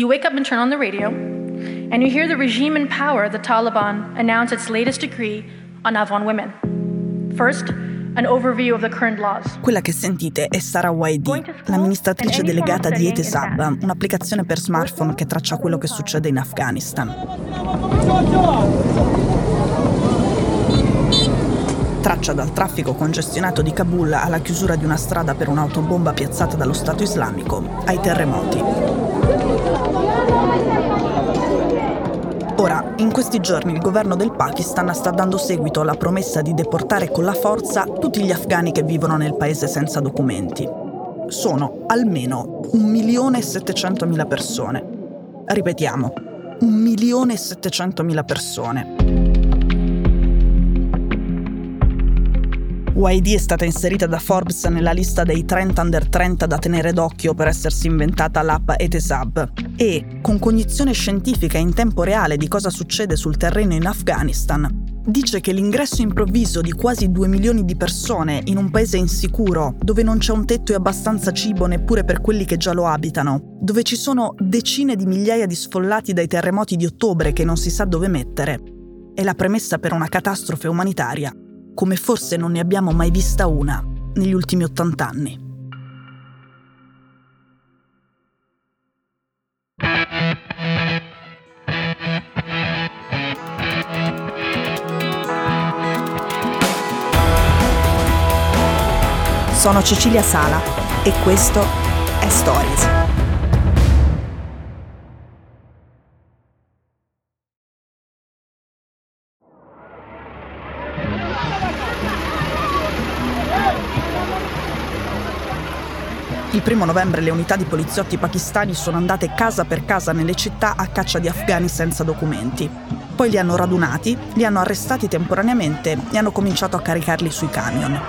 you wake up and turn on the radio, and you hear the regime in power, the Taliban, announce its latest decree on Afghan women. First, an overview of the current laws. Quella che sentite è Sara Waidi, l'amministratrice delegata di Etesab, un'applicazione per smartphone che traccia quello che succede in Afghanistan. Traccia dal traffico congestionato di Kabul alla chiusura di una strada per un'autobomba piazzata dallo Stato islamico, ai terremoti. In questi giorni il governo del Pakistan sta dando seguito alla promessa di deportare con la forza tutti gli afghani che vivono nel paese senza documenti. Sono almeno 1.700.000 persone. Ripetiamo, 1.700.000 persone. YD è stata inserita da Forbes nella lista dei 30 under 30 da tenere d'occhio per essersi inventata l'app Etesab. E, con cognizione scientifica in tempo reale di cosa succede sul terreno in Afghanistan, dice che l'ingresso improvviso di quasi 2 milioni di persone in un paese insicuro, dove non c'è un tetto e abbastanza cibo neppure per quelli che già lo abitano, dove ci sono decine di migliaia di sfollati dai terremoti di ottobre che non si sa dove mettere, è la premessa per una catastrofe umanitaria come forse non ne abbiamo mai vista una negli ultimi 80 anni. Sono Cecilia Sala e questo è Stories. Il primo novembre le unità di poliziotti pakistani sono andate casa per casa nelle città a caccia di afghani senza documenti. Poi li hanno radunati, li hanno arrestati temporaneamente e hanno cominciato a caricarli sui camion.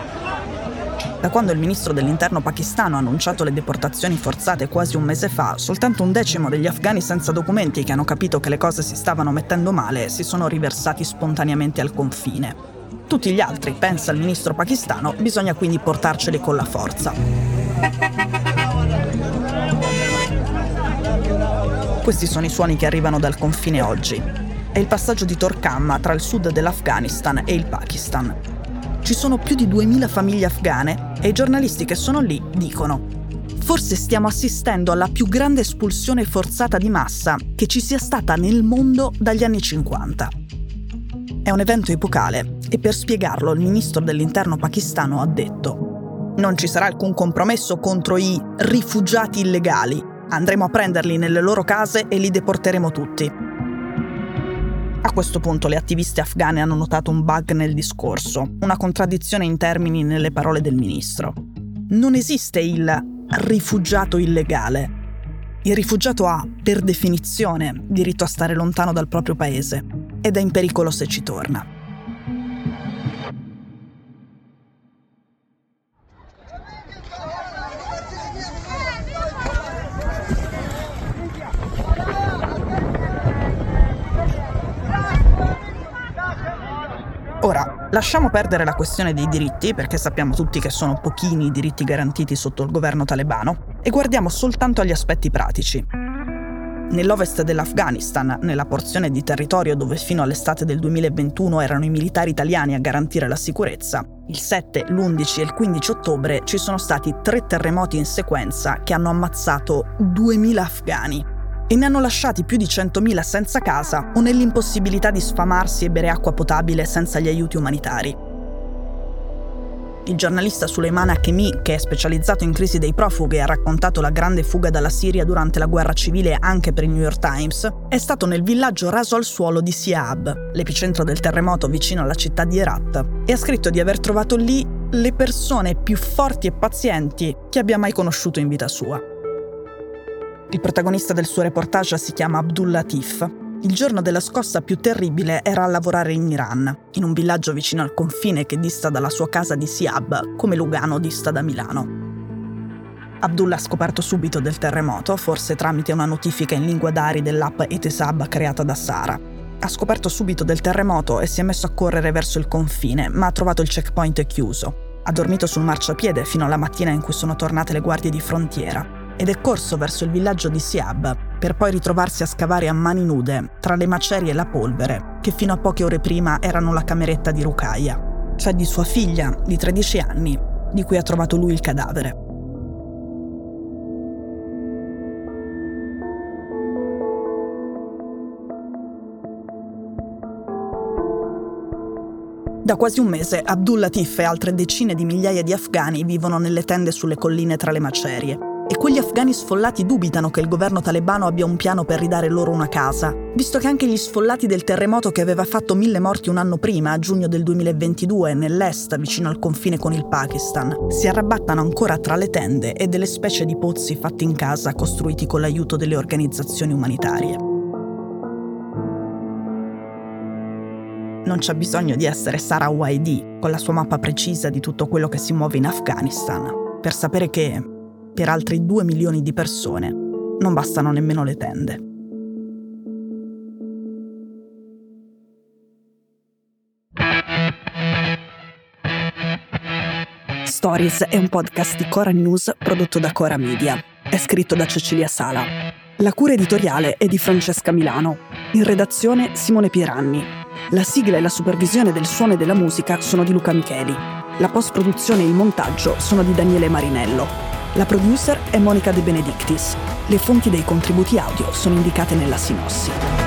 Da quando il ministro dell'interno pakistano ha annunciato le deportazioni forzate quasi un mese fa, soltanto un decimo degli afghani senza documenti che hanno capito che le cose si stavano mettendo male si sono riversati spontaneamente al confine. Tutti gli altri, pensa il ministro pakistano, bisogna quindi portarceli con la forza. Questi sono i suoni che arrivano dal confine oggi. È il passaggio di Torkamma tra il sud dell'Afghanistan e il Pakistan. Ci sono più di 2000 famiglie afghane e i giornalisti che sono lì dicono Forse stiamo assistendo alla più grande espulsione forzata di massa che ci sia stata nel mondo dagli anni 50. È un evento epocale e per spiegarlo il ministro dell'interno pakistano ha detto non ci sarà alcun compromesso contro i rifugiati illegali, Andremo a prenderli nelle loro case e li deporteremo tutti. A questo punto le attiviste afghane hanno notato un bug nel discorso, una contraddizione in termini nelle parole del ministro. Non esiste il rifugiato illegale. Il rifugiato ha, per definizione, diritto a stare lontano dal proprio paese ed è in pericolo se ci torna. Lasciamo perdere la questione dei diritti, perché sappiamo tutti che sono pochini i diritti garantiti sotto il governo talebano, e guardiamo soltanto agli aspetti pratici. Nell'ovest dell'Afghanistan, nella porzione di territorio dove fino all'estate del 2021 erano i militari italiani a garantire la sicurezza, il 7, l'11 e il 15 ottobre ci sono stati tre terremoti in sequenza che hanno ammazzato 2000 afghani e ne hanno lasciati più di 100.000 senza casa o nell'impossibilità di sfamarsi e bere acqua potabile senza gli aiuti umanitari. Il giornalista Suleiman Hakemi, che è specializzato in crisi dei profughi e ha raccontato la grande fuga dalla Siria durante la guerra civile anche per il New York Times, è stato nel villaggio raso al suolo di Siab, l'epicentro del terremoto vicino alla città di Herat, e ha scritto di aver trovato lì le persone più forti e pazienti che abbia mai conosciuto in vita sua. Il protagonista del suo reportage si chiama Abdul Latif. Il giorno della scossa più terribile era a lavorare in Iran, in un villaggio vicino al confine che dista dalla sua casa di Siab, come Lugano dista da Milano. Abdullah ha scoperto subito del terremoto, forse tramite una notifica in lingua dari dell'app Etesab creata da Sara. Ha scoperto subito del terremoto e si è messo a correre verso il confine, ma ha trovato il checkpoint chiuso. Ha dormito sul marciapiede fino alla mattina in cui sono tornate le guardie di frontiera ed è corso verso il villaggio di Siab, per poi ritrovarsi a scavare a mani nude tra le macerie e la polvere che fino a poche ore prima erano la cameretta di Rucaia, cioè di sua figlia di 13 anni, di cui ha trovato lui il cadavere. Da quasi un mese Abdul Latif e altre decine di migliaia di afghani vivono nelle tende sulle colline tra le macerie. E quegli afghani sfollati dubitano che il governo talebano abbia un piano per ridare loro una casa, visto che anche gli sfollati del terremoto che aveva fatto mille morti un anno prima, a giugno del 2022, nell'est, vicino al confine con il Pakistan, si arrabattano ancora tra le tende e delle specie di pozzi fatti in casa costruiti con l'aiuto delle organizzazioni umanitarie. Non c'è bisogno di essere Sara YD con la sua mappa precisa di tutto quello che si muove in Afghanistan per sapere che per altri due milioni di persone non bastano nemmeno le tende. Stories è un podcast di Cora News prodotto da Cora Media. È scritto da Cecilia Sala. La cura editoriale è di Francesca Milano. In redazione Simone Pieranni. La sigla e la supervisione del suono e della musica sono di Luca Micheli. La post-produzione e il montaggio sono di Daniele Marinello. La producer è Monica De Benedictis. Le fonti dei contributi audio sono indicate nella sinossi.